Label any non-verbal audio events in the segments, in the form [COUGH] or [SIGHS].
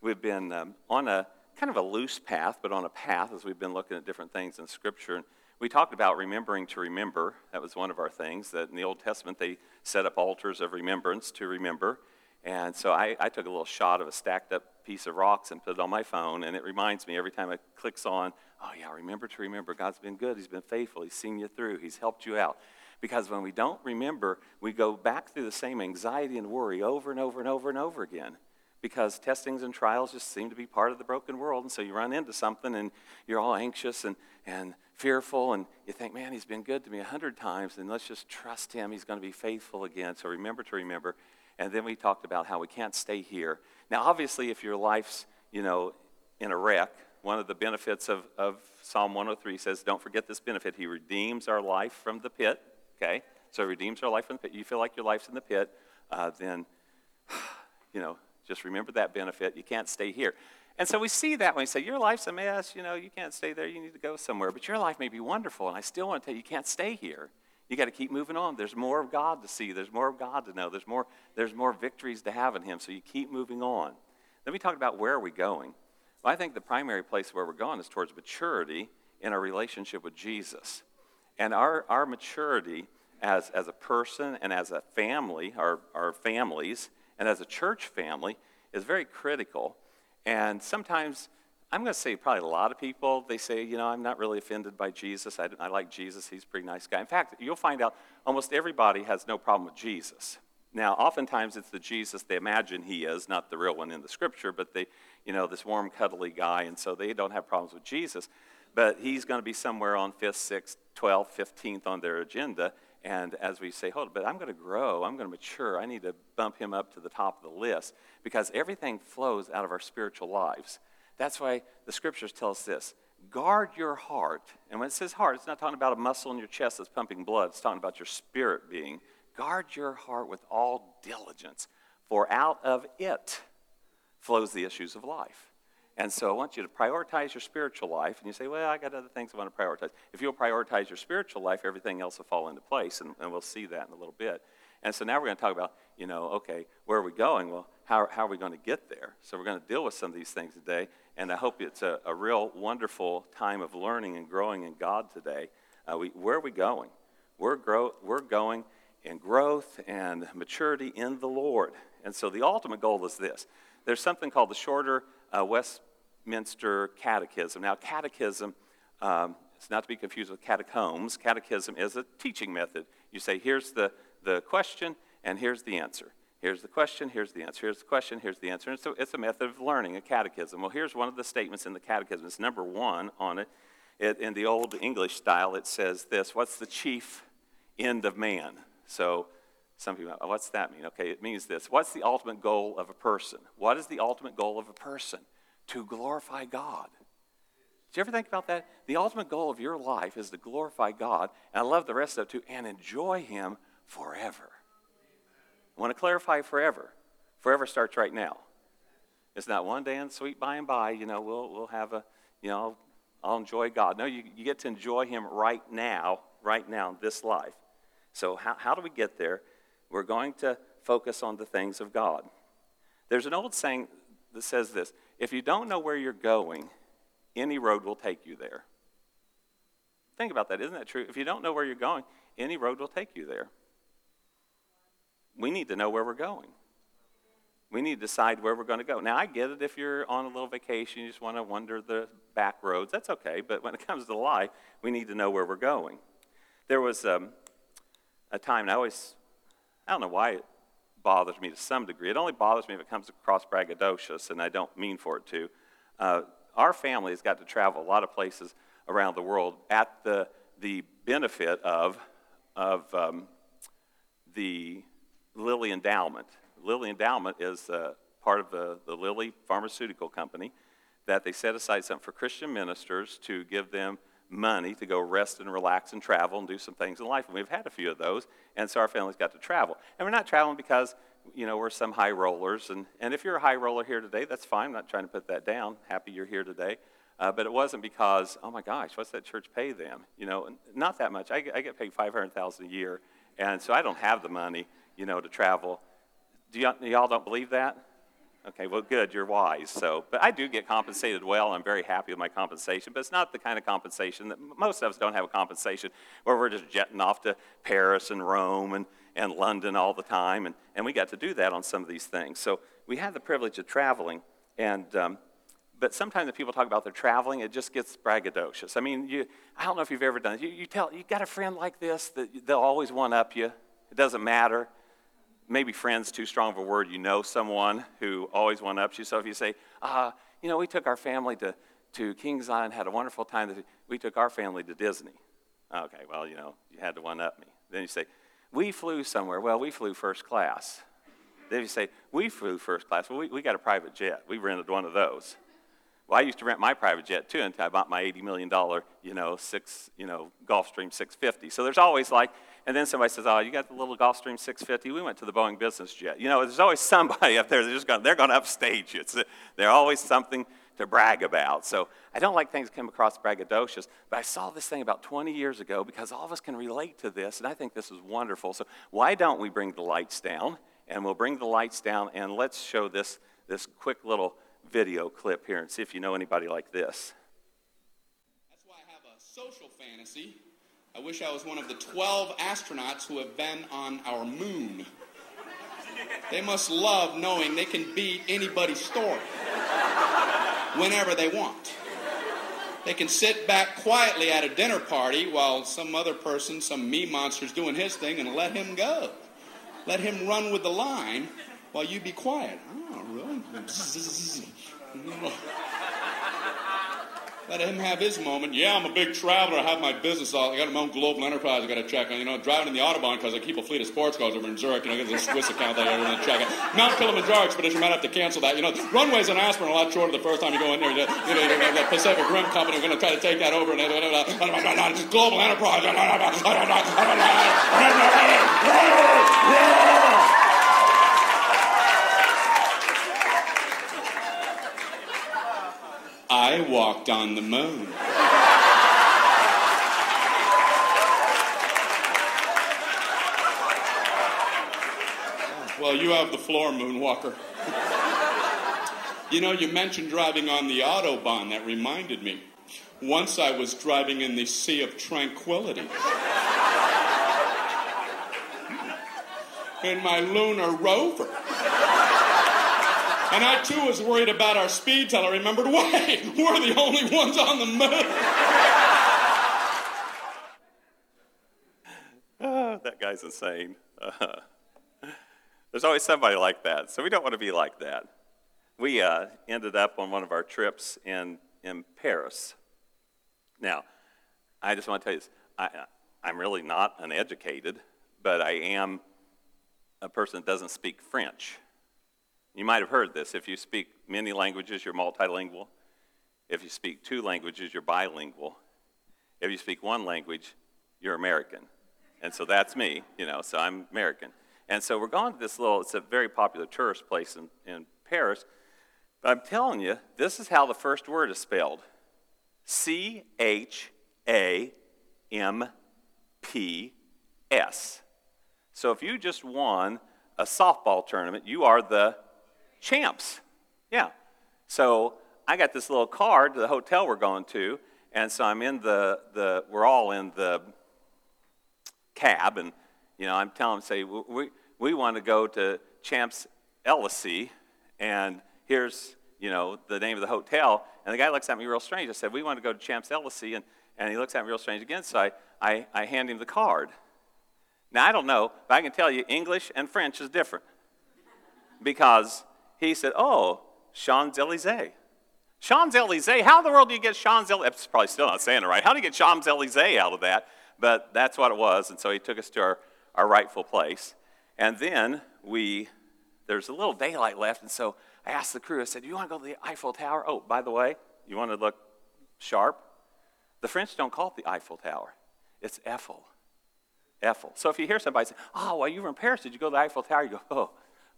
we've been um, on a kind of a loose path, but on a path as we've been looking at different things in Scripture. And we talked about remembering to remember. That was one of our things, that in the Old Testament they set up altars of remembrance to remember. And so I, I took a little shot of a stacked up piece of rocks and put it on my phone, and it reminds me every time it clicks on, oh, yeah, remember to remember. God's been good. He's been faithful. He's seen you through. He's helped you out. Because when we don't remember, we go back through the same anxiety and worry over and over and over and over again. Because testings and trials just seem to be part of the broken world. And so you run into something and you're all anxious and, and fearful, and you think, man, he's been good to me a hundred times, and let's just trust him. He's going to be faithful again. So remember to remember. And then we talked about how we can't stay here. Now, obviously, if your life's, you know, in a wreck, one of the benefits of, of Psalm 103 says, don't forget this benefit. He redeems our life from the pit. Okay? So redeems our life from the pit. You feel like your life's in the pit, uh, then, [SIGHS] you know, just remember that benefit. You can't stay here. And so we see that when we say, Your life's a mess, you know, you can't stay there, you need to go somewhere. But your life may be wonderful, and I still want to tell you, you can't stay here. You got to keep moving on. There's more of God to see, there's more of God to know, there's more, there's more victories to have in Him. So you keep moving on. Then we talk about where are we going. Well, I think the primary place where we're going is towards maturity in our relationship with Jesus. And our, our maturity as, as a person and as a family, our, our families, and as a church family is very critical. And sometimes, I'm going to say probably a lot of people, they say, you know, I'm not really offended by Jesus. I, I like Jesus. He's a pretty nice guy. In fact, you'll find out almost everybody has no problem with Jesus. Now, oftentimes it's the Jesus they imagine he is, not the real one in the scripture, but they, you know, this warm, cuddly guy, and so they don't have problems with Jesus but he's going to be somewhere on 5th, 6th, 12th, 15th on their agenda. And as we say, hold but I'm going to grow, I'm going to mature, I need to bump him up to the top of the list because everything flows out of our spiritual lives. That's why the scriptures tell us this guard your heart. And when it says heart, it's not talking about a muscle in your chest that's pumping blood, it's talking about your spirit being. Guard your heart with all diligence, for out of it flows the issues of life. And so I want you to prioritize your spiritual life. And you say, well, I got other things I want to prioritize. If you'll prioritize your spiritual life, everything else will fall into place. And, and we'll see that in a little bit. And so now we're going to talk about, you know, okay, where are we going? Well, how, how are we going to get there? So we're going to deal with some of these things today. And I hope it's a, a real wonderful time of learning and growing in God today. Uh, we, where are we going? We're, grow, we're going in growth and maturity in the Lord. And so the ultimate goal is this there's something called the shorter uh, Westminster Catechism. Now, catechism um, not to be confused with catacombs. Catechism is a teaching method. You say, here's the, the question, and here's the answer. Here's the question, here's the answer. Here's the question, here's the answer. And so it's a method of learning, a catechism. Well, here's one of the statements in the catechism. It's number one on it. it in the old English style, it says this What's the chief end of man? So some people, oh, what's that mean? Okay, it means this. What's the ultimate goal of a person? What is the ultimate goal of a person? to glorify God. Did you ever think about that? The ultimate goal of your life is to glorify God, and I love the rest of it too, and enjoy Him forever. I want to clarify forever. Forever starts right now. It's not one day and sweet by and by, you know, we'll, we'll have a, you know, I'll enjoy God. No, you, you get to enjoy Him right now, right now this life. So, how, how do we get there? We're going to focus on the things of God. There's an old saying that says this if you don't know where you're going, any road will take you there. Think about that. Isn't that true? If you don't know where you're going, any road will take you there. We need to know where we're going. We need to decide where we're going to go. Now, I get it if you're on a little vacation, you just want to wander the back roads. That's okay. But when it comes to life, we need to know where we're going. There was um, a time, and I always, I don't know why it bothers me to some degree. It only bothers me if it comes across braggadocious, and I don't mean for it to. Uh, our family has got to travel a lot of places around the world at the, the benefit of, of um, the Lilly Endowment. Lilly Endowment is uh, part of the, the Lilly Pharmaceutical Company that they set aside something for Christian ministers to give them money to go rest and relax and travel and do some things in life. And we've had a few of those, and so our family's got to travel. And we're not traveling because, you know, we're some high rollers. And, and if you're a high roller here today, that's fine. I'm not trying to put that down. Happy you're here today. Uh, but it wasn't because, oh my gosh, what's that church pay them? You know, not that much. I, I get paid 500000 a year, and so I don't have the money, you know, to travel. Do y'all, y'all don't believe that? Okay, well, good, you're wise. So, but I do get compensated well. I'm very happy with my compensation, but it's not the kind of compensation that most of us don't have a compensation where we're just jetting off to Paris and Rome and, and London all the time. And, and we got to do that on some of these things. So we had the privilege of traveling. And, um, but sometimes when people talk about their traveling, it just gets braggadocious. I mean, you, I don't know if you've ever done it. You, you tell, you got a friend like this that they'll always one up you. It doesn't matter maybe friends too strong of a word you know someone who always one ups you. So if you say uh, you know we took our family to, to kings island had a wonderful time we took our family to disney. Okay well you know you had to one up me. Then you say we flew somewhere. Well we flew first class. Then you say we flew first class. Well we, we got a private jet. We rented one of those. Well, I used to rent my private jet too until I bought my $80 million, you know, six, you know, Gulfstream 650. So there's always like, and then somebody says, "Oh, you got the little Gulfstream 650? We went to the Boeing business jet." You know, there's always [LAUGHS] somebody up there. They're just going. They're going to upstage you. It's, uh, they're always something to brag about. So I don't like things that come across braggadocious. But I saw this thing about 20 years ago because all of us can relate to this, and I think this is wonderful. So why don't we bring the lights down? And we'll bring the lights down, and let's show this this quick little video clip here and see if you know anybody like this. That's why I have a social fantasy I wish I was one of the 12 astronauts who have been on our moon. They must love knowing they can beat anybody's story whenever they want. They can sit back quietly at a dinner party while some other person, some me monster's doing his thing and let him go. Let him run with the line while you be quiet. Oh, really? [LAUGHS] [LAUGHS] Let him have his moment. Yeah, I'm a big traveler. I have my business. I got my own global enterprise. I got to check. You know, driving in the autobahn because I keep a fleet of sports cars over in Zurich. You know, get a Swiss account that I got to check. On. Mount Kilimanjaro expedition might have to cancel that. You know, runways in Aspen are a lot shorter the first time you go in there. You know, the Pacific Rim Company are going to try to take that over. And global enterprise. I walked on the moon. Well, you have the floor, Moonwalker. you know, you mentioned driving on the Autobahn. That reminded me. Once I was driving in the Sea of Tranquility. in my lunar rover. And I too was worried about our speed till I remembered, [LAUGHS] wait, we're the only ones on the moon. oh, [LAUGHS] that guy's insane. Uh, [LAUGHS] there's always somebody like that, so we don't want to be like that. We uh, ended up on one of our trips in, in Paris. Now, I just want to tell you this. I, I'm really not uneducated, but I am a person that doesn't speak French. You might have heard this. If you speak many languages, you're multilingual. If you speak two languages, you're bilingual. If you speak one language, you're American. And so that's me, you know, so I'm American. And so we're going to this little, it's a very popular tourist place in, in Paris. But I'm telling you, this is how the first word is spelled C H A M P S. So if you just won a softball tournament, you are the champs. Yeah. So I got this little card to the hotel we're going to, and so I'm in the, the we're all in the cab, and, you know, I'm telling them, say, we, we want to go to Champs Elysees, and here's, you know, the name of the hotel. And the guy looks at me real strange. I said, we want to go to Champs Elysees, and, and he looks at me real strange again, so I, I, I hand him the card. Now, I don't know, but I can tell you English and French is different because he said, Oh, Champs Elysees. Champs Elysees? How in the world do you get Champs Elysees? It's probably still not saying it right. How do you get Champs Elysees out of that? But that's what it was. And so he took us to our, our rightful place. And then we, there's a little daylight left. And so I asked the crew, I said, Do you want to go to the Eiffel Tower? Oh, by the way, you want to look sharp? The French don't call it the Eiffel Tower, it's Eiffel. Eiffel. So if you hear somebody say, Oh, well, you were in Paris, did you go to the Eiffel Tower? You go, Oh,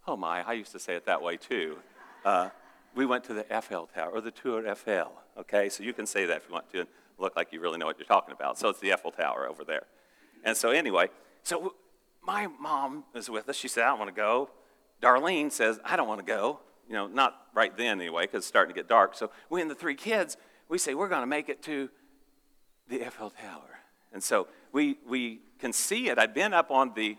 Oh my, I used to say it that way too. Uh, we went to the Eiffel Tower or the Tour Eiffel. Okay, so you can say that if you want to look like you really know what you're talking about. So it's the Eiffel Tower over there. And so anyway, so my mom is with us. She said, I don't want to go. Darlene says, I don't want to go. You know, not right then anyway, because it's starting to get dark. So we and the three kids, we say, we're going to make it to the Eiffel Tower. And so we, we can see it. I've been up on the,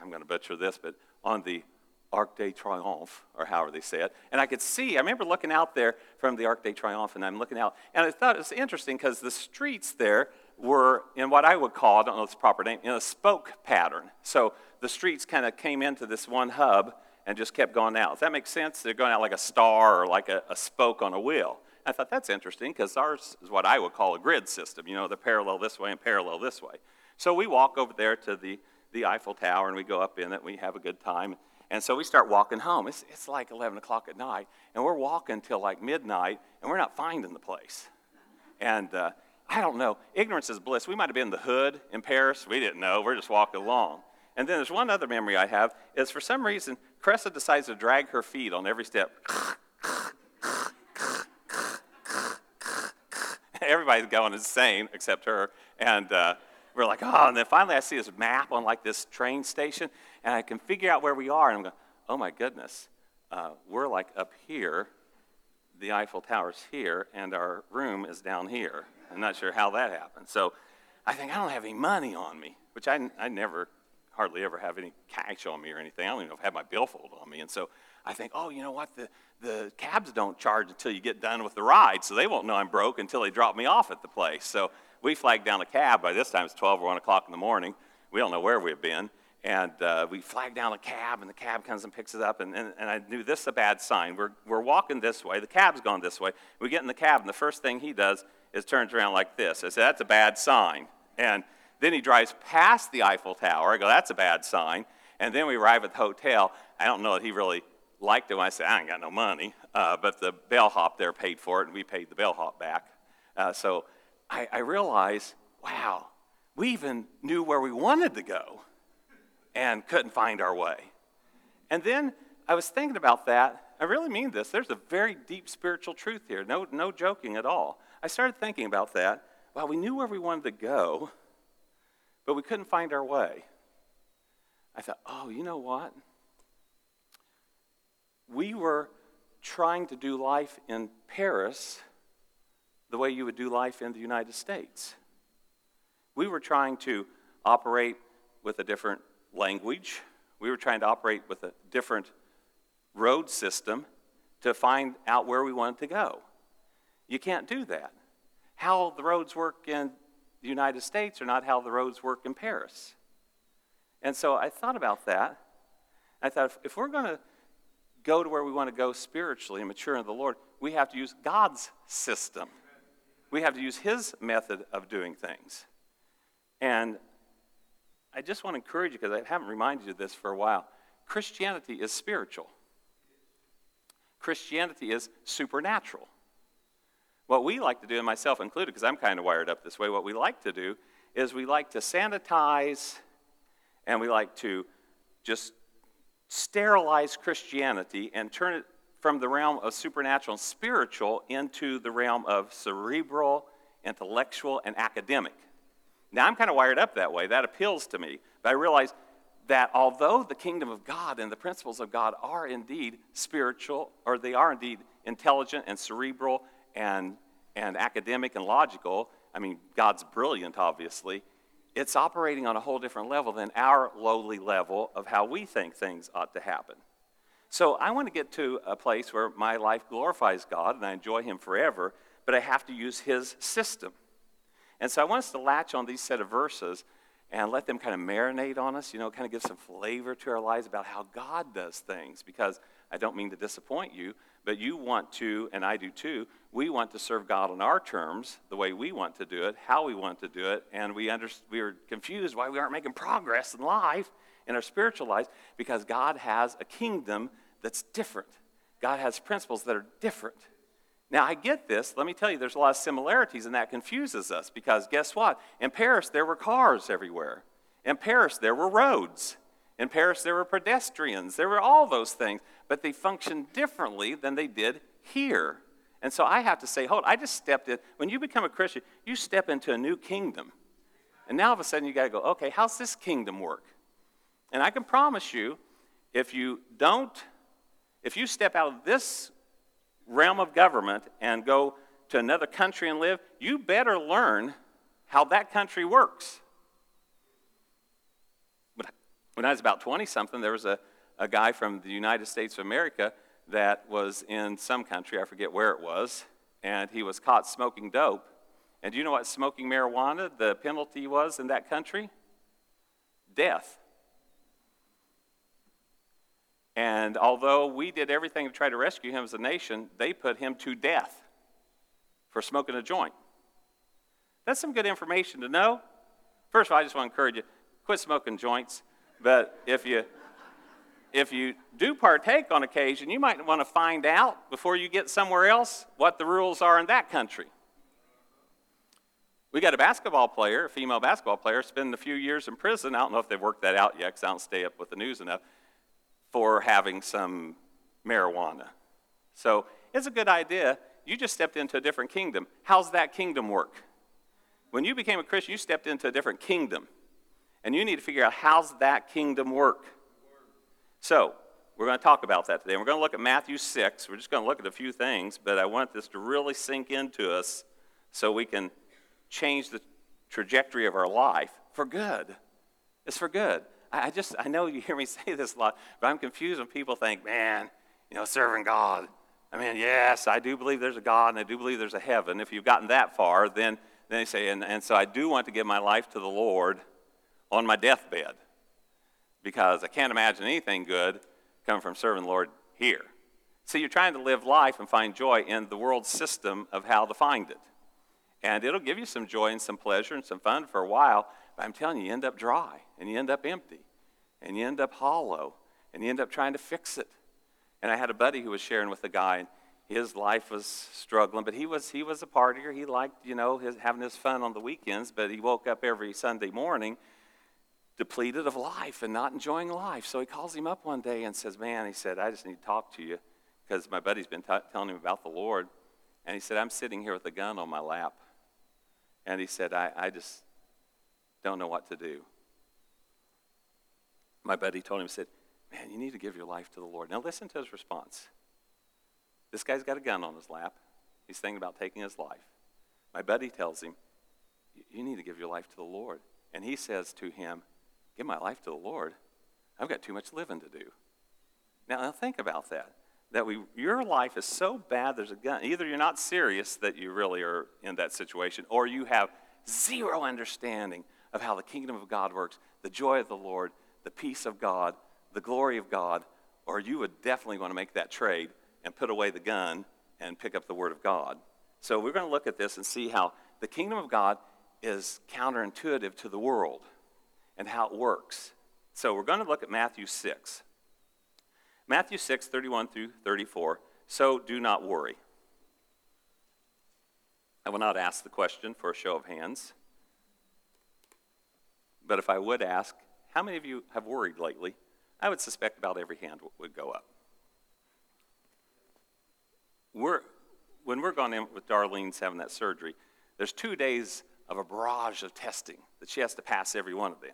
I'm going to butcher this, but on the Arc de Triomphe, or however they say it. And I could see, I remember looking out there from the Arc de Triomphe, and I'm looking out, and I thought it was interesting because the streets there were in what I would call, I don't know its proper name, in a spoke pattern. So the streets kind of came into this one hub and just kept going out. Does that make sense? They're going out like a star or like a, a spoke on a wheel. I thought that's interesting because ours is what I would call a grid system. You know, the parallel this way and parallel this way. So we walk over there to the, the Eiffel Tower and we go up in it. And we have a good time. And so we start walking home. It's, it's like 11 o'clock at night, and we're walking till like midnight, and we're not finding the place. And uh, I don't know. Ignorance is bliss. We might have been in the hood in Paris. We didn't know. We're just walking along. And then there's one other memory I have is for some reason, Cressa decides to drag her feet on every step. [LAUGHS] Everybody's going insane except her. And uh, we're like, oh, and then finally I see this map on like this train station, and I can figure out where we are, and I'm going, oh my goodness, uh, we're like up here, the Eiffel Tower's here, and our room is down here. I'm not sure how that happened. So I think I don't have any money on me, which I, I never, hardly ever have any cash on me or anything. I don't even know if I have my billfold on me. And so I think, oh, you know what? The, the cabs don't charge until you get done with the ride, so they won't know I'm broke until they drop me off at the place. So we flagged down a cab. By this time, it's 12 or 1 o'clock in the morning. We don't know where we've been. And uh, we flagged down a cab, and the cab comes and picks us up. And, and, and I knew this is a bad sign. We're, we're walking this way. The cab's gone this way. We get in the cab, and the first thing he does is turns around like this. I said, That's a bad sign. And then he drives past the Eiffel Tower. I go, That's a bad sign. And then we arrive at the hotel. I don't know that he really liked it when I said, I ain't got no money. Uh, but the bellhop there paid for it, and we paid the bellhop back. Uh, so I, I realized, wow, we even knew where we wanted to go and couldn't find our way. And then I was thinking about that. I really mean this. There's a very deep spiritual truth here. No, no joking at all. I started thinking about that. Well, we knew where we wanted to go, but we couldn't find our way. I thought, oh, you know what? We were trying to do life in Paris the way you would do life in the United States. We were trying to operate with a different language. We were trying to operate with a different road system to find out where we wanted to go. You can't do that. How the roads work in the United States are not how the roads work in Paris. And so I thought about that. I thought if, we're going to go to where we want to go spiritually and mature in the Lord, we have to use God's system we have to use his method of doing things. And I just want to encourage you, because I haven't reminded you of this for a while Christianity is spiritual, Christianity is supernatural. What we like to do, and myself included, because I'm kind of wired up this way, what we like to do is we like to sanitize and we like to just sterilize Christianity and turn it from the realm of supernatural and spiritual into the realm of cerebral, intellectual, and academic. Now, I'm kind of wired up that way. That appeals to me. But I realize that although the kingdom of God and the principles of God are indeed spiritual, or they are indeed intelligent and cerebral and, and academic and logical, I mean, God's brilliant, obviously, it's operating on a whole different level than our lowly level of how we think things ought to happen. So I want to get to a place where my life glorifies God and I enjoy Him forever, but I have to use His system. And so I want us to latch on these set of verses and let them kind of marinate on us, you know, kind of give some flavor to our lives about how God does things. Because I don't mean to disappoint you, but you want to, and I do too, we want to serve God on our terms, the way we want to do it, how we want to do it, and we, under, we are confused why we aren't making progress in life, in our spiritual lives, because God has a kingdom that's different. God has principles that are different. Now, I get this. Let me tell you, there's a lot of similarities, and that confuses us because guess what? In Paris, there were cars everywhere. In Paris, there were roads. In Paris, there were pedestrians. There were all those things, but they functioned differently than they did here. And so I have to say, hold, I just stepped in. When you become a Christian, you step into a new kingdom. And now all of a sudden you got to go, okay, how's this kingdom work? And I can promise you, if you don't If you step out of this realm of government and go to another country and live, you better learn how that country works. When I was about 20 something, there was a, a guy from the United States of America that was in some country, I forget where it was, and he was caught smoking dope. And do you know what smoking marijuana, the penalty was in that country? Death. And although we did everything to try to rescue him as a nation, they put him to death for smoking a joint. That's some good information to know. First of all, I just want to encourage you quit smoking joints. But if you if you do partake on occasion, you might want to find out before you get somewhere else what the rules are in that country. We got a basketball player, a female basketball player, spending a few years in prison. I don't know if they've worked that out yet because I don't stay up with the news enough for having some marijuana. So it's a good idea. You just stepped into a different kingdom. How's that kingdom work? When you became a Christian, you stepped into a different kingdom. And you need to figure out how's that kingdom work. So, we're going to talk about that today. We're going to look at Matthew 6. We're just going to look at a few things, but I want this to really sink into us so we can change the trajectory of our life for good. It's for good. I just, I know you hear me [LAUGHS] say this a lot, but I'm confused when people think, man, you know, serving God. I mean, yes, I do believe there's a God and I do believe there's a heaven. If you've gotten that far, then, then they say, and, and so I do want to give my life to the Lord on my deathbed because I can't imagine anything good coming from serving the Lord here. See, you're trying to live life and find joy in the world system of how to find it. And it'll give you some joy and some pleasure and some fun for a while, but I'm telling you, you end up dry and you end up empty and you end up hollow and you end up trying to fix it. And I had a buddy who was sharing with a guy, and his life was struggling, but he was, he was a partier. He liked, you know, his, having his fun on the weekends, but he woke up every Sunday morning depleted of life and not enjoying life. So he calls him up one day and says, Man, he said, I just need to talk to you because my buddy's been t- telling him about the Lord. And he said, I'm sitting here with a gun on my lap. And he said, I, I just don't know what to do. My buddy told him, said, Man, you need to give your life to the Lord. Now listen to his response. This guy's got a gun on his lap. He's thinking about taking his life. My buddy tells him, You need to give your life to the Lord. And he says to him, give my life to the Lord, I've got too much living to do. Now, now think about that. That we, your life is so bad, there's a gun. Either you're not serious that you really are in that situation, or you have zero understanding of how the kingdom of God works, the joy of the Lord, the peace of God, the glory of God, or you would definitely want to make that trade and put away the gun and pick up the Word of God. So we're going to look at this and see how the kingdom of God is counterintuitive to the world and how it works. So we're going to look at Matthew 6. Matthew 6, 31 through 34. So do not worry. I will not ask the question for a show of hands. But if I would ask, how many of you have worried lately? I would suspect about every hand would go up. We're, when we're going in with Darlene's having that surgery, there's two days of a barrage of testing that she has to pass every one of them.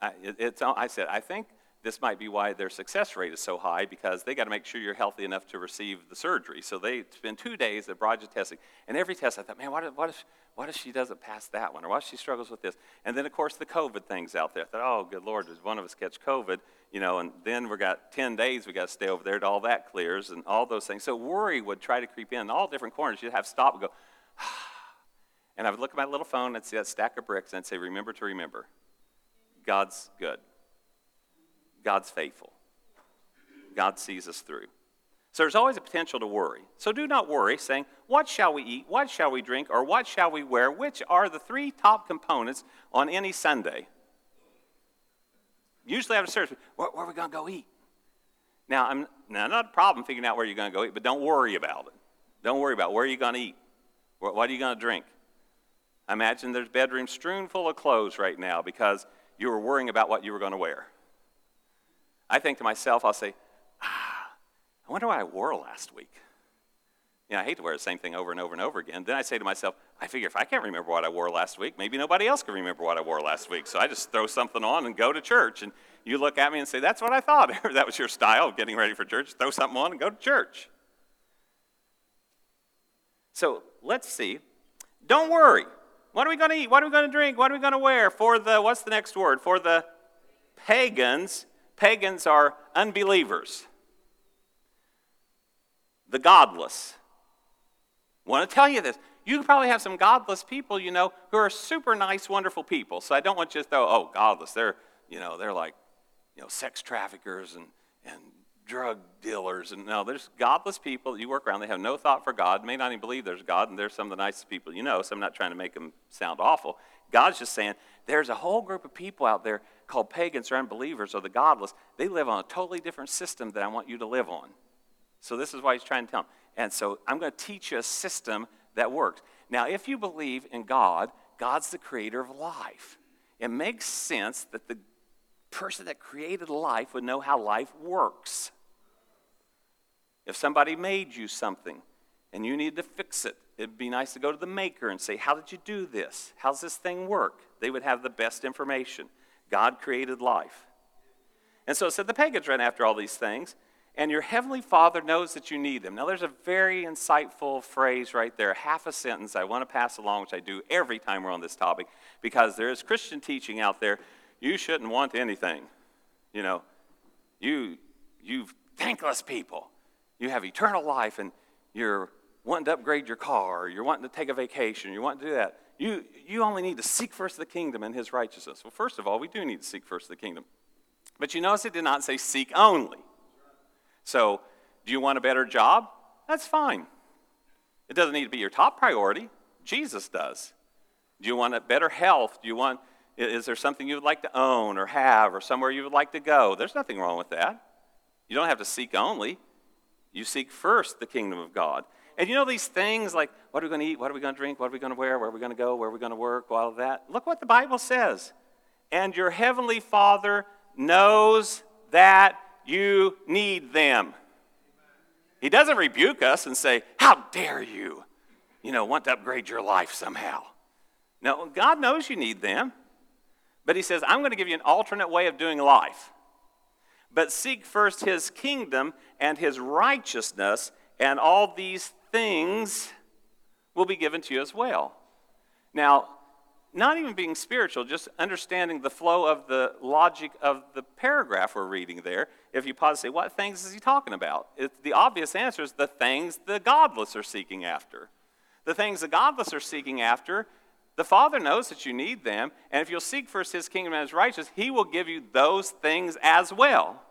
I, it, I said, I think this might be why their success rate is so high because they got to make sure you're healthy enough to receive the surgery. So they spend two days of of testing. And every test, I thought, man, what if, what, if, what if she doesn't pass that one? Or what if she struggles with this? And then, of course, the COVID thing's out there. I thought, oh, good Lord, does one of us catch COVID? You know, and then we got 10 days we got to stay over there till all that clears and all those things. So worry would try to creep in all different corners. You'd have to stop and go, [SIGHS] and I would look at my little phone and see that stack of bricks and I'd say, remember to remember. God's good. God's faithful. God sees us through. So there's always a potential to worry. So do not worry, saying, What shall we eat? What shall we drink? Or what shall we wear? Which are the three top components on any Sunday? Usually after service, where, where are we going to go eat? Now, I'm now, not a problem figuring out where you're going to go eat, but don't worry about it. Don't worry about where you're you going to eat? What, what are you going to drink? I imagine there's bedrooms strewn full of clothes right now because you were worrying about what you were going to wear. I think to myself, I'll say, ah, I wonder what I wore last week. you know, I hate to wear the same thing over and over and over again. Then I say to myself, I figure if I can't remember what I wore last week, maybe nobody else can remember what I wore last week. So I just throw something on and go to church. And you look at me and say, That's what I thought. [LAUGHS] that was your style of getting ready for church. Throw something on and go to church. So let's see. Don't worry. What are we going to eat? What are we going to drink? What are we going to wear? For the, what's the next word? For the pagans, pagans are unbelievers, the godless. I want to tell you this. You probably have some godless people, you know, who are super nice, wonderful people. So I don't want you to throw, oh, godless. They're, you know, they're like, you know, sex traffickers and, and drug dealers. And no, there's godless people that you work around. They have no thought for God, may not even believe there's God, and they're some of the nicest people you know. So I'm not trying to make them sound awful. God's just saying there's a whole group of people out there called pagans or unbelievers or the godless. They live on a totally different system than I want you to live on. So this is why he's trying to tell them. And so I'm going to teach you a system that works. Now, if you believe in God, God's the creator of life. It makes sense that the person that created life would know how life works. If somebody made you something and you need to fix it, it'd be nice to go to the maker and say, How did you do this? How's this thing work? They would have the best information. God created life. And so it said the pagans ran after all these things, and your heavenly Father knows that you need them. Now, there's a very insightful phrase right there, half a sentence I want to pass along, which I do every time we're on this topic, because there is Christian teaching out there. You shouldn't want anything. You know, you, you thankless people. You have eternal life, and you're wanting to upgrade your car, you're wanting to take a vacation, you want to do that. You, you only need to seek first the kingdom and his righteousness. Well, first of all, we do need to seek first the kingdom. But you notice it did not say seek only. So, do you want a better job? That's fine. It doesn't need to be your top priority. Jesus does. Do you want a better health? Do you want is there something you would like to own or have or somewhere you would like to go? There's nothing wrong with that. You don't have to seek only. You seek first the kingdom of God. And you know these things like what are we going to eat? What are we going to drink? What are we going to wear? Where are we going to go? Where are we going to work? All of that. Look what the Bible says. And your heavenly Father knows that you need them. He doesn't rebuke us and say, How dare you, you know, want to upgrade your life somehow. No, God knows you need them. But He says, I'm going to give you an alternate way of doing life. But seek first His kingdom and His righteousness, and all these things will be given to you as well. Now, not even being spiritual, just understanding the flow of the logic of the paragraph we're reading there. If you pause and say, what things is he talking about? It's, the obvious answer is the things the godless are seeking after. The things the godless are seeking after, the Father knows that you need them, and if you'll seek first his kingdom and his righteousness, he will give you those things as well.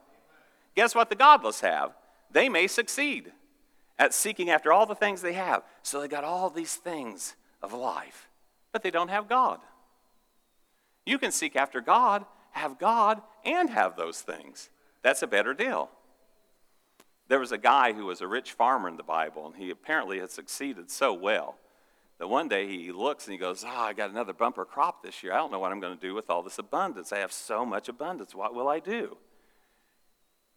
Guess what the godless have? They may succeed at seeking after all the things they have. So they got all these things of life but they don't have God. You can seek after God, have God, and have those things. That's a better deal. There was a guy who was a rich farmer in the Bible, and he apparently had succeeded so well that one day he looks and he goes, Oh, I got another bumper crop this year. I don't know what I'm going to do with all this abundance. I have so much abundance. What will I do?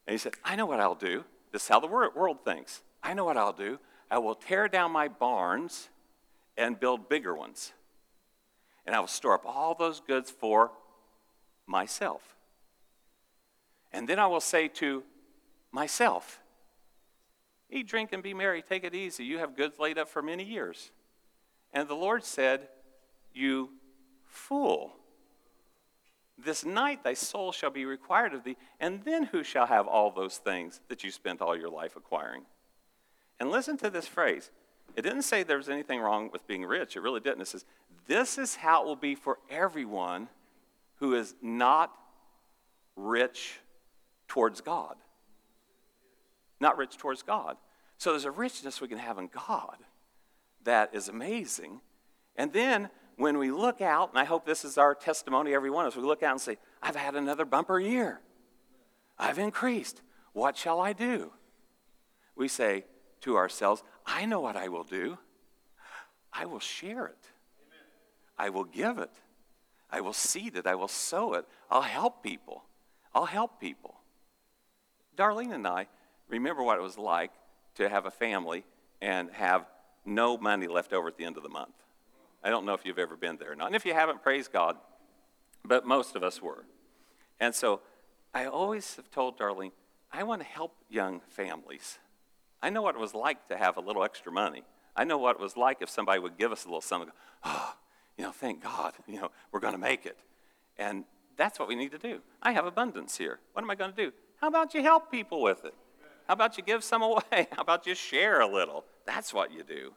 And he said, I know what I'll do. This is how the world thinks. I know what I'll do. I will tear down my barns and build bigger ones and I will store up all those goods for myself. And then I will say to myself, Eat, drink, and be merry. Take it easy. You have goods laid up for many years. And the Lord said, You fool. This night thy soul shall be required of thee, and then who shall have all those things that you spent all your life acquiring? And listen to this phrase. It didn't say there was anything wrong with being rich. It really didn't. It says, this is how it will be for everyone who is not rich towards God. Not rich towards God. So there's a richness we can have in God that is amazing. And then when we look out, and I hope this is our testimony, every one of us, we look out and say, I've had another bumper year. I've increased. What shall I do? We say to ourselves, I know what I will do. I will share it. I will give it. I will seed it. I will sow it. I'll help people. I'll help people. Darlene and I remember what it was like to have a family and have no money left over at the end of the month. I don't know if you've ever been there or not. And if you haven't, praise God. But most of us were. And so I always have told Darlene, I want to help young families. I know what it was like to have a little extra money. I know what it was like if somebody would give us a little something. Oh, ah, you know, thank God, you know, we're going to make it. And that's what we need to do. I have abundance here. What am I going to do? How about you help people with it? How about you give some [LAUGHS] away? How about you share a little? That's what you do.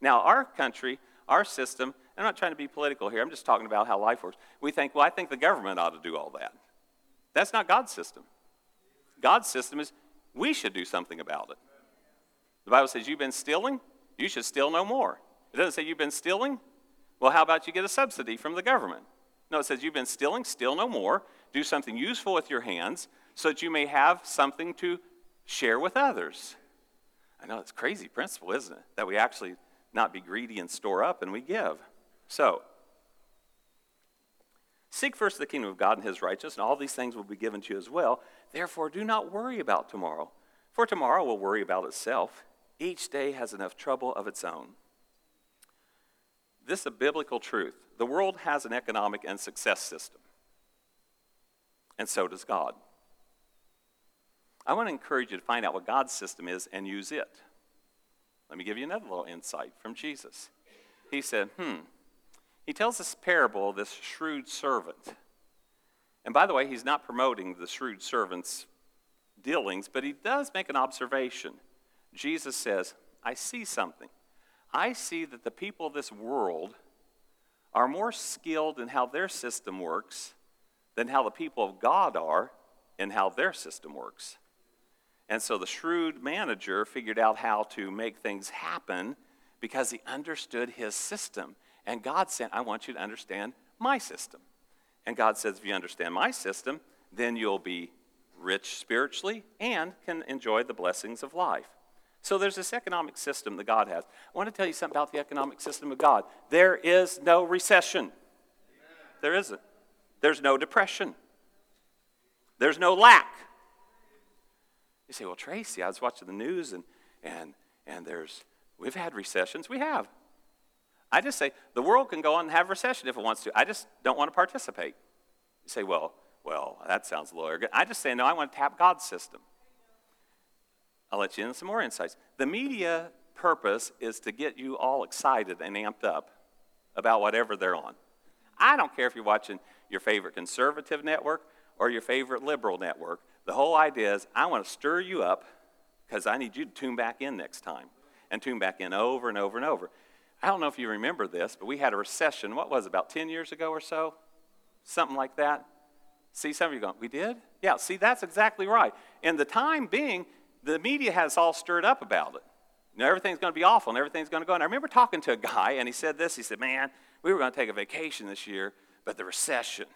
Now, our country, our system, I'm not trying to be political here, I'm just talking about how life works. We think, well, I think the government ought to do all that. That's not God's system. God's system is we should do something about it. The Bible says, You've been stealing, you should steal no more. It doesn't say you've been stealing. Well, how about you get a subsidy from the government? No, it says you've been stealing, steal no more. Do something useful with your hands so that you may have something to share with others. I know it's crazy principle, isn't it? That we actually not be greedy and store up and we give. So, seek first the kingdom of God and his righteousness, and all these things will be given to you as well. Therefore, do not worry about tomorrow, for tomorrow will worry about itself. Each day has enough trouble of its own. This is a biblical truth. The world has an economic and success system, and so does God. I want to encourage you to find out what God's system is and use it. Let me give you another little insight from Jesus. He said, Hmm, he tells this parable of this shrewd servant. And by the way, he's not promoting the shrewd servant's dealings, but he does make an observation. Jesus says, I see something. I see that the people of this world are more skilled in how their system works than how the people of God are in how their system works. And so the shrewd manager figured out how to make things happen because he understood his system. And God said, I want you to understand my system. And God says, if you understand my system, then you'll be rich spiritually and can enjoy the blessings of life. So there's this economic system that God has. I want to tell you something about the economic system of God. There is no recession. There isn't. There's no depression. There's no lack. You say, well, Tracy, I was watching the news and, and, and there's, we've had recessions. We have. I just say the world can go on and have recession if it wants to. I just don't want to participate. You say, well, well, that sounds a little arrogant. I just say, no, I want to tap God's system. I'll let you in some more insights. The media purpose is to get you all excited and amped up about whatever they're on. I don't care if you're watching your favorite conservative network or your favorite liberal network. The whole idea is I want to stir you up because I need you to tune back in next time and tune back in over and over and over. I don't know if you remember this, but we had a recession, what was it, about 10 years ago or so? Something like that. See, some of you going, we did? Yeah, see, that's exactly right. In the time being, the media has all stirred up about it. You know, everything's going to be awful and everything's going to go. And I remember talking to a guy, and he said this. He said, Man, we were going to take a vacation this year, but the recession.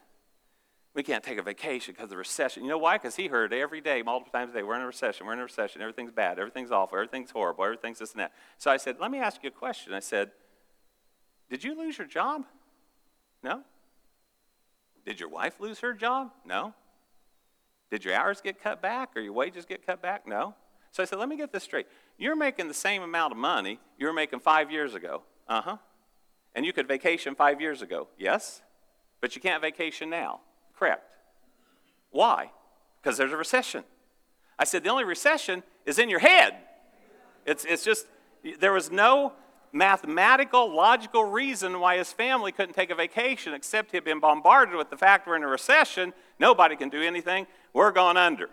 We can't take a vacation because of the recession. You know why? Because he heard every day, multiple times a day, we're in a recession, we're in a recession, everything's bad, everything's awful, everything's horrible, everything's this and that. So I said, Let me ask you a question. I said, Did you lose your job? No. Did your wife lose her job? No. Did your hours get cut back or your wages get cut back? No. So I said, let me get this straight. You're making the same amount of money you were making five years ago. Uh huh. And you could vacation five years ago. Yes. But you can't vacation now. Correct. Why? Because there's a recession. I said, the only recession is in your head. It's, it's just, there was no mathematical, logical reason why his family couldn't take a vacation except he'd been bombarded with the fact we're in a recession. Nobody can do anything. We're going under.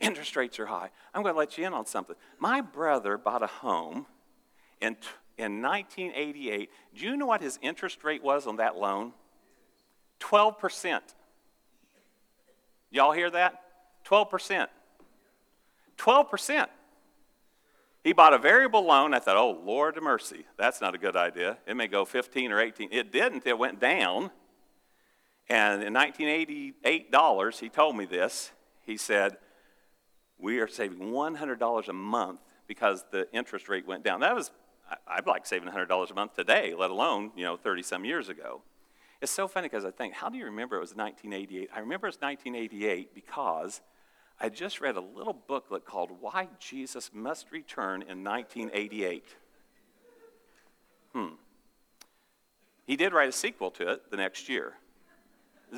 Interest rates are high. I'm going to let you in on something. My brother bought a home in, in 1988. Do you know what his interest rate was on that loan? 12%. Y'all hear that? 12%. 12%. He bought a variable loan. I thought, oh, Lord of mercy, that's not a good idea. It may go 15 or 18. It didn't, it went down. And in 1988 dollars, he told me this. He said, we are saving $100 a month because the interest rate went down. That was, I'd like saving $100 a month today, let alone, you know, 30 some years ago. It's so funny because I think, how do you remember it was 1988? I remember it was 1988 because I just read a little booklet called Why Jesus Must Return in 1988. Hmm. He did write a sequel to it the next year.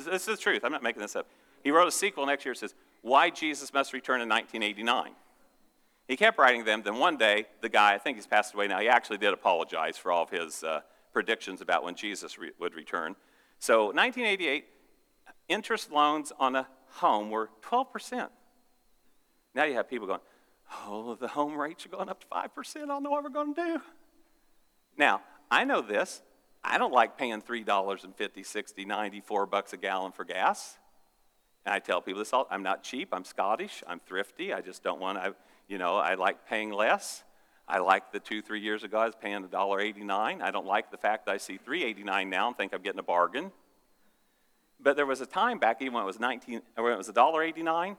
This, is the truth. I'm not making this up. He wrote a sequel next year that says, Why Jesus Must Return in 1989. He kept writing them. Then one day, the guy, I think he's passed away now, he actually did apologize for all of his uh, predictions about when Jesus re- would return. So, 1988, interest loans on a home were 12%. Now you have people going, Oh, the home rates are going up to 5%. I don't know what we're going to do. Now, I know this. I don't like paying $3.50, 60, 94 bucks a gallon for gas. And I tell people this all, I'm not cheap, I'm Scottish, I'm thrifty, I just don't want to, you know, I like paying less. I like the two, three years ago I was paying $1.89. I don't like the fact that I see $3.89 now and think I'm getting a bargain. But there was a time back, even when it was 19, when it was $1.89,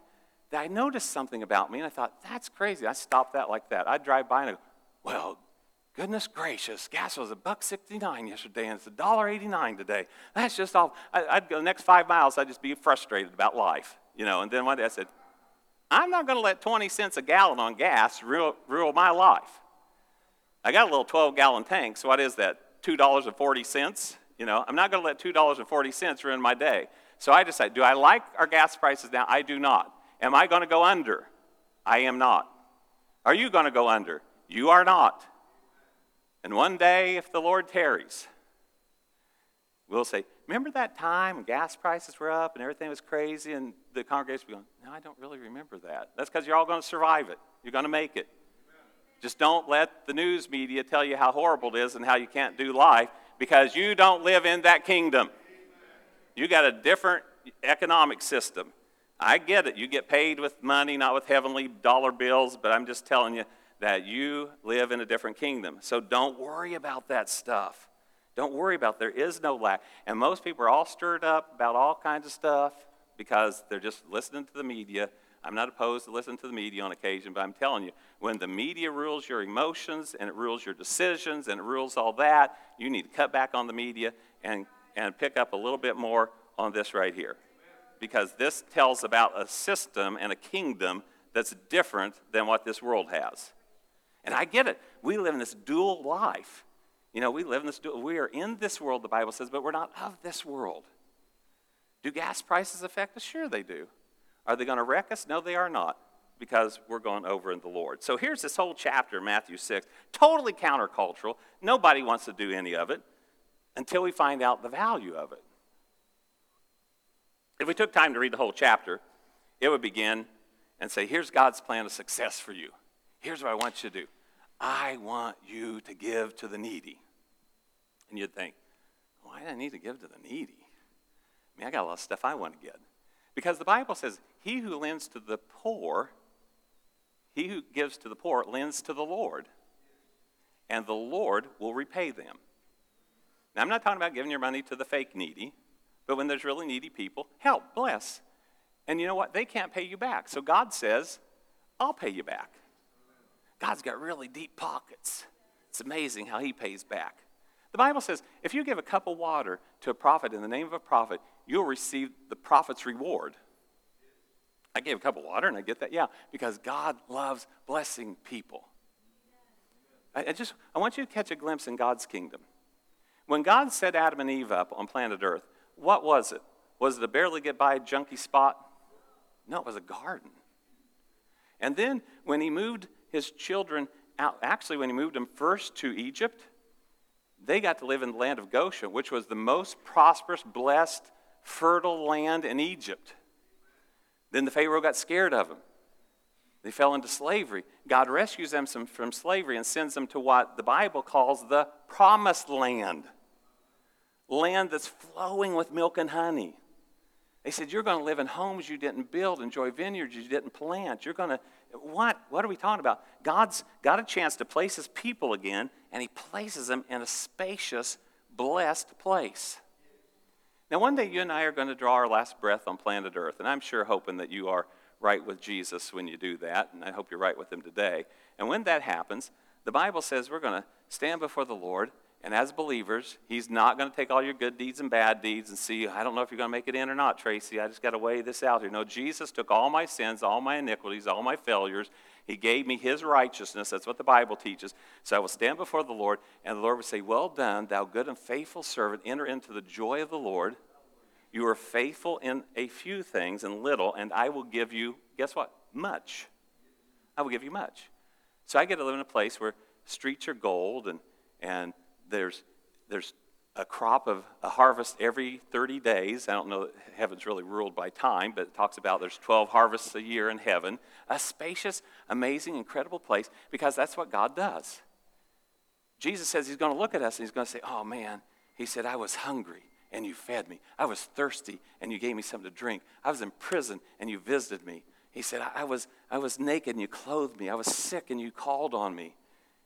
that I noticed something about me, and I thought, that's crazy. I stopped that like that. I'd drive by and I go, well, Goodness gracious, gas was a buck sixty-nine yesterday, and it's a dollar eighty-nine today. That's just all. I, would go the next five miles. I'd just be frustrated about life, you know. And then one day I said, "I'm not going to let twenty cents a gallon on gas rule, rule my life." I got a little twelve-gallon tank. So what is that? Two dollars and forty cents. You know, I'm not going to let two dollars and forty cents ruin my day. So I decided, do I like our gas prices now? I do not. Am I going to go under? I am not. Are you going to go under? You are not. And one day, if the Lord tarries, we'll say, Remember that time when gas prices were up and everything was crazy? And the congregation will be going, No, I don't really remember that. That's because you're all going to survive it. You're going to make it. Just don't let the news media tell you how horrible it is and how you can't do life because you don't live in that kingdom. You got a different economic system. I get it. You get paid with money, not with heavenly dollar bills, but I'm just telling you, that you live in a different kingdom. So don't worry about that stuff. Don't worry about there is no lack. And most people are all stirred up about all kinds of stuff because they're just listening to the media. I'm not opposed to listening to the media on occasion, but I'm telling you, when the media rules your emotions and it rules your decisions and it rules all that, you need to cut back on the media and, and pick up a little bit more on this right here. Because this tells about a system and a kingdom that's different than what this world has. And I get it. We live in this dual life. You know, we live in this dual, we are in this world, the Bible says, but we're not of this world. Do gas prices affect us? Sure, they do. Are they going to wreck us? No, they are not, because we're going over in the Lord. So here's this whole chapter, Matthew 6, totally countercultural. Nobody wants to do any of it until we find out the value of it. If we took time to read the whole chapter, it would begin and say, Here's God's plan of success for you. Here's what I want you to do I want you to give to the needy. And you'd think, why do I need to give to the needy? I mean, I got a lot of stuff I want to get. Because the Bible says, he who lends to the poor, he who gives to the poor lends to the Lord, and the Lord will repay them. Now, I'm not talking about giving your money to the fake needy, but when there's really needy people, help, bless. And you know what? They can't pay you back. So God says, I'll pay you back. God's got really deep pockets. It's amazing how he pays back. The Bible says if you give a cup of water to a prophet in the name of a prophet, you'll receive the prophet's reward. I gave a cup of water and I get that. Yeah, because God loves blessing people. I, I just I want you to catch a glimpse in God's kingdom. When God set Adam and Eve up on planet Earth, what was it? Was it a barely get by junky spot? No, it was a garden. And then when he moved his children out. Actually, when he moved them first to Egypt, they got to live in the land of Goshen, which was the most prosperous, blessed, fertile land in Egypt. Then the Pharaoh got scared of them. They fell into slavery. God rescues them from slavery and sends them to what the Bible calls the promised land land that's flowing with milk and honey. They said, You're going to live in homes you didn't build, enjoy vineyards you didn't plant. You're going to what? What are we talking about? God's got a chance to place his people again, and he places them in a spacious, blessed place. Now, one day you and I are going to draw our last breath on planet Earth, and I'm sure hoping that you are right with Jesus when you do that, and I hope you're right with him today. And when that happens, the Bible says we're going to stand before the Lord, And as believers, He's not going to take all your good deeds and bad deeds and see, I don't know if you're going to make it in or not, Tracy. I just got to weigh this out here. No, Jesus took all my sins, all my iniquities, all my failures. He gave me His righteousness. That's what the Bible teaches. So I will stand before the Lord, and the Lord will say, Well done, thou good and faithful servant. Enter into the joy of the Lord. You are faithful in a few things and little, and I will give you, guess what? Much. I will give you much. So I get to live in a place where streets are gold and, and there's, there's a crop of a harvest every 30 days. I don't know heaven's really ruled by time, but it talks about there's 12 harvests a year in heaven. A spacious, amazing, incredible place because that's what God does. Jesus says he's going to look at us and he's going to say, Oh man, he said, I was hungry and you fed me. I was thirsty and you gave me something to drink. I was in prison and you visited me. He said, I was, I was naked and you clothed me. I was sick and you called on me.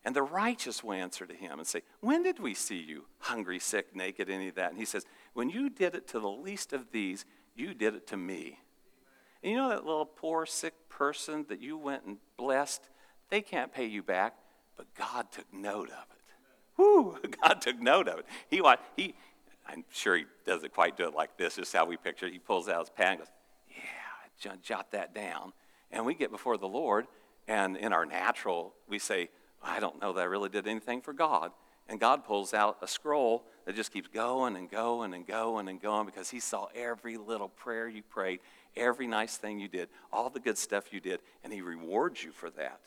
And the righteous will answer to him and say, When did we see you hungry, sick, naked, any of that? And he says, When you did it to the least of these, you did it to me. And you know that little poor, sick person that you went and blessed? They can't pay you back, but God took note of it. Whoo, [LAUGHS] God took note of it. He, he, I'm sure he doesn't quite do it like this, just how we picture it. He pulls out his pad and goes, Yeah, jot that down. And we get before the Lord, and in our natural, we say, I don't know that I really did anything for God. And God pulls out a scroll that just keeps going and going and going and going because He saw every little prayer you prayed, every nice thing you did, all the good stuff you did, and He rewards you for that.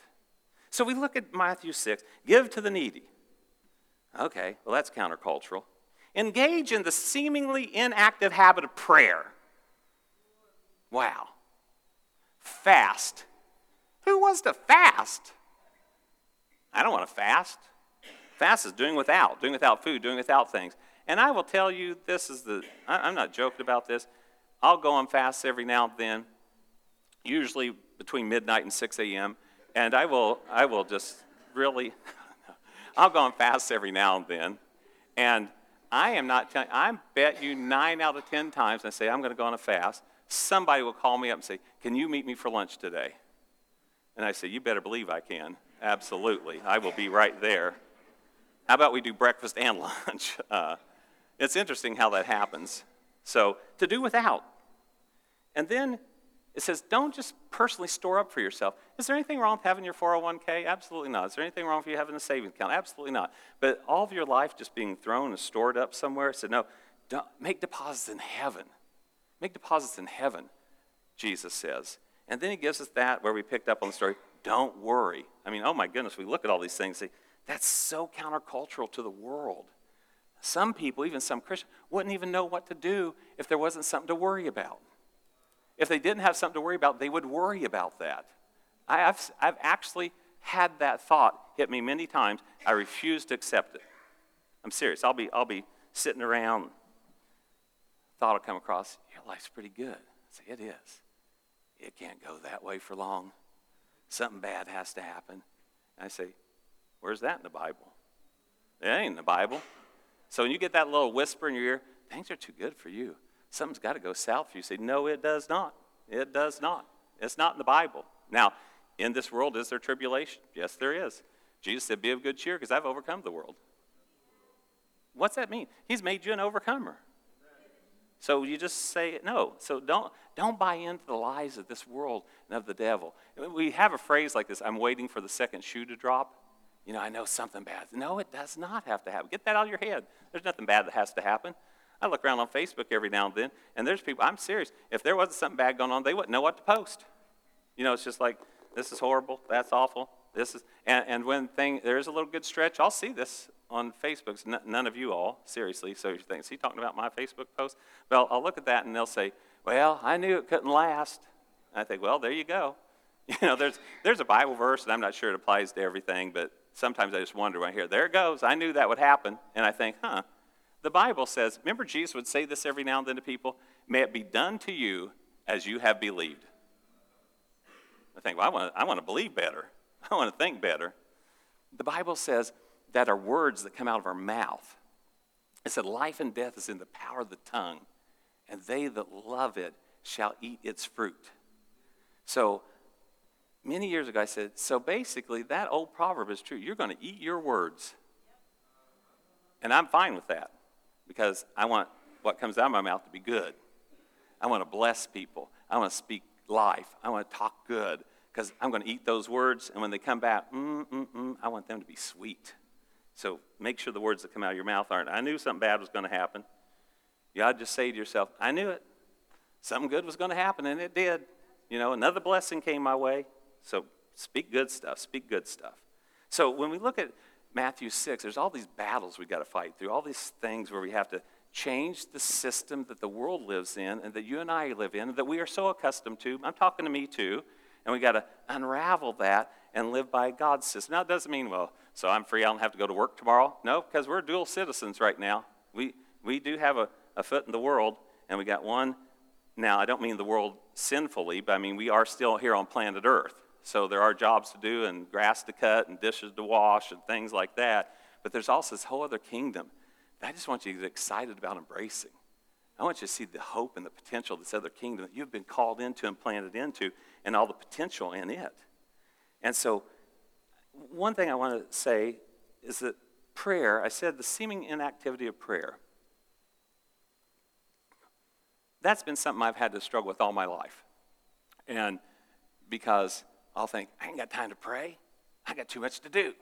So we look at Matthew 6 give to the needy. Okay, well, that's countercultural. Engage in the seemingly inactive habit of prayer. Wow. Fast. Who wants to fast? I don't want to fast. Fast is doing without, doing without food, doing without things. And I will tell you, this is the, I'm not joking about this. I'll go on fasts every now and then, usually between midnight and 6 a.m. And I will, I will just really, [LAUGHS] I'll go on fasts every now and then. And I am not telling, I bet you nine out of 10 times I say, I'm going to go on a fast. Somebody will call me up and say, Can you meet me for lunch today? And I say, You better believe I can. Absolutely. I will be right there. How about we do breakfast and [LAUGHS] lunch? Uh, it's interesting how that happens. So, to do without. And then it says, don't just personally store up for yourself. Is there anything wrong with having your 401k? Absolutely not. Is there anything wrong with you having a savings account? Absolutely not. But all of your life just being thrown and stored up somewhere, it said, no, make deposits in heaven. Make deposits in heaven, Jesus says. And then he gives us that where we picked up on the story don't worry. I mean, oh my goodness, we look at all these things say, that's so countercultural to the world. Some people, even some Christians, wouldn't even know what to do if there wasn't something to worry about. If they didn't have something to worry about, they would worry about that. I, have I've actually had that thought hit me many times. I refuse to accept it. I'm serious. I'll be, I'll be sitting around, thought will come across, your life's pretty good. I say, it is. It can't go that way for long something bad has to happen. I say, Where's that in the Bible? It ain't in the Bible. So when you get that little whisper in your ear, things are too good for you. Something's got to go south you. Say, No, it does not. It does not. It's not in the Bible. Now, in this world, is there tribulation? Yes, there is. Jesus said, Be of good cheer because I've overcome the world. What's that mean? He's made you an overcomer. So you just say no. So don't, don't buy into the lies of this world and of the devil. We have a phrase like this I'm waiting for the second shoe to drop. You know, I know something bad. No, it does not have to happen. Get that out of your head. There's nothing bad that has to happen. I look around on Facebook every now and then, and there's people, I'm serious, if there wasn't something bad going on, they wouldn't know what to post. You know, it's just like, this is horrible, that's awful, this is, and, and when thing, there is a little good stretch, I'll see this on Facebook. none of you all, seriously. So you think, is he talking about my Facebook post? Well, I'll look at that and they'll say, well, I knew it couldn't last. And I think, well, there you go. [LAUGHS] You know, there's, there's a Bible verse, and I'm not sure it applies to everything, but sometimes I just wonder when I hear, there it goes. I knew that would happen. And I think, huh. The Bible says, remember Jesus would say this every now and then to people, may it be done to you as you have believed. I think, well, I want to, I want to believe better. [LAUGHS] I want to think better. The Bible says, that are words that come out of our mouth. It said, Life and death is in the power of the tongue, and they that love it shall eat its fruit. So, many years ago, I said, So basically, that old proverb is true. You're going to eat your words. And I'm fine with that because I want what comes out of my mouth to be good. I want to bless people. I want to speak life. I want to talk good because I'm going to eat those words, and when they come back, mm, mm, mm, I want them to be sweet. So make sure the words that come out of your mouth aren't, I knew something bad was going to happen. You ought to just say to yourself, I knew it. Something good was going to happen, and it did. You know, another blessing came my way. So speak good stuff, speak good stuff. So when we look at Matthew 6, there's all these battles we've got to fight through, all these things where we have to change the system that the world lives in and that you and I live in, that we are so accustomed to. I'm talking to me too. And we got to unravel that and live by God's system. Now, it doesn't mean, well, so I'm free, I don't have to go to work tomorrow. No, because we're dual citizens right now. We, we do have a, a foot in the world, and we got one. Now, I don't mean the world sinfully, but I mean we are still here on planet Earth. So there are jobs to do, and grass to cut, and dishes to wash, and things like that. But there's also this whole other kingdom that I just want you to get excited about embracing. I want you to see the hope and the potential of this other kingdom that you've been called into and planted into, and all the potential in it. And so, one thing I want to say is that prayer, I said the seeming inactivity of prayer, that's been something I've had to struggle with all my life. And because I'll think, I ain't got time to pray, I got too much to do. And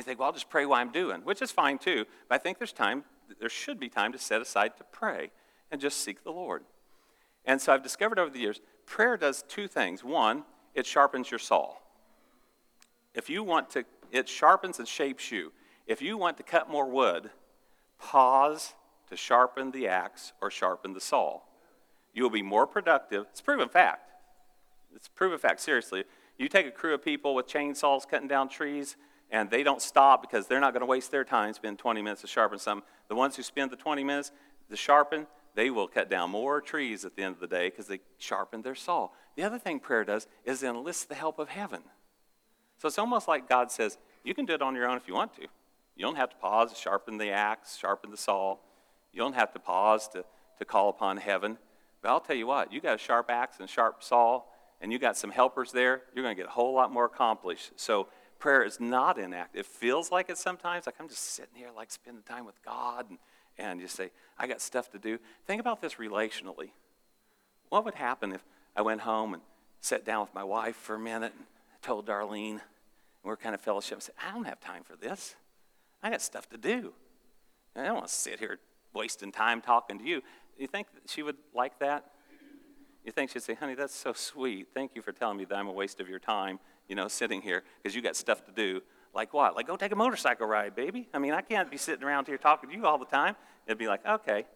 you think, well, I'll just pray while I'm doing, which is fine too. But I think there's time, there should be time to set aside to pray and just seek the Lord. And so I've discovered over the years, prayer does two things. One, it sharpens your saw. If you want to, it sharpens and shapes you. If you want to cut more wood, pause to sharpen the axe or sharpen the saw. You will be more productive. It's proven fact. It's proven fact, seriously. You take a crew of people with chainsaws cutting down trees, and they don't stop because they're not going to waste their time spend 20 minutes to sharpen something. The ones who spend the 20 minutes to sharpen, they will cut down more trees at the end of the day because they sharpened their saw. The other thing prayer does is enlist the help of heaven. So it's almost like God says, you can do it on your own if you want to. You don't have to pause to sharpen the axe, sharpen the saw. You don't have to pause to, to call upon heaven. But I'll tell you what, you got a sharp axe and a sharp saw, and you got some helpers there, you're going to get a whole lot more accomplished. So prayer is not inactive. It feels like it sometimes, like I'm just sitting here, like spending time with God, and, and you say, I got stuff to do. Think about this relationally. What would happen if I went home and sat down with my wife for a minute and told Darlene, we're kind of fellowship, and said, I don't have time for this. I got stuff to do. I don't want to sit here wasting time talking to you. You think she would like that? You think she'd say, honey, that's so sweet. Thank you for telling me that I'm a waste of your time, you know, sitting here because you got stuff to do. Like what? Like go take a motorcycle ride, baby. I mean, I can't be sitting around here talking to you all the time. It'd be like, okay.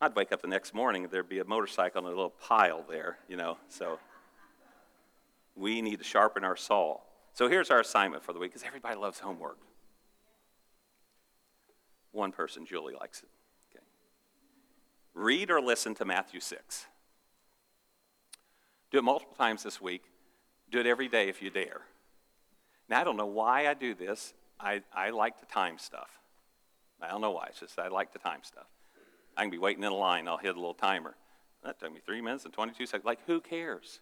I'd wake up the next morning and there'd be a motorcycle in a little pile there, you know. So we need to sharpen our saw. So here's our assignment for the week because everybody loves homework. One person, Julie, likes it. Okay. Read or listen to Matthew 6. Do it multiple times this week. Do it every day if you dare. Now, I don't know why I do this. I, I like to time stuff. I don't know why. It's just I like to time stuff. I can be waiting in a line. I'll hit a little timer. That took me three minutes and 22 seconds. Like, who cares?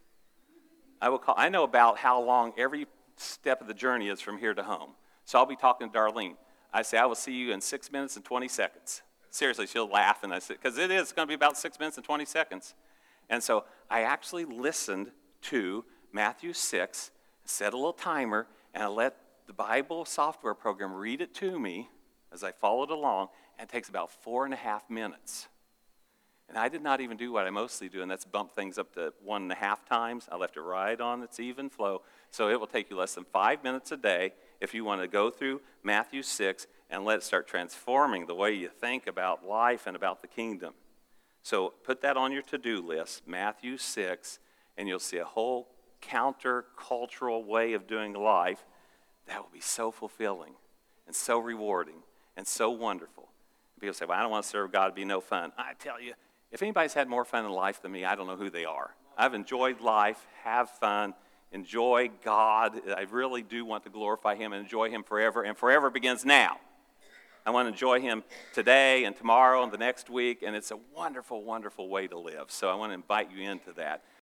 I will call. I know about how long every step of the journey is from here to home. So I'll be talking to Darlene. I say, I will see you in six minutes and 20 seconds. Seriously, she'll laugh. And I said, because it is going to be about six minutes and 20 seconds. And so I actually listened to Matthew 6, set a little timer, and I let the Bible software program read it to me as I followed along, and it takes about four and a half minutes. And I did not even do what I mostly do, and that's bump things up to one and a half times. I left it right on its even flow. So it will take you less than five minutes a day if you want to go through Matthew 6 and let it start transforming the way you think about life and about the kingdom. So put that on your to do list, Matthew 6, and you'll see a whole counter-cultural way of doing life that will be so fulfilling and so rewarding and so wonderful. People say, Well, I don't want to serve God, it'd be no fun. I tell you, if anybody's had more fun in life than me, I don't know who they are. I've enjoyed life, have fun, enjoy God. I really do want to glorify Him and enjoy Him forever, and forever begins now. I want to enjoy Him today and tomorrow and the next week, and it's a wonderful, wonderful way to live. So I want to invite you into that.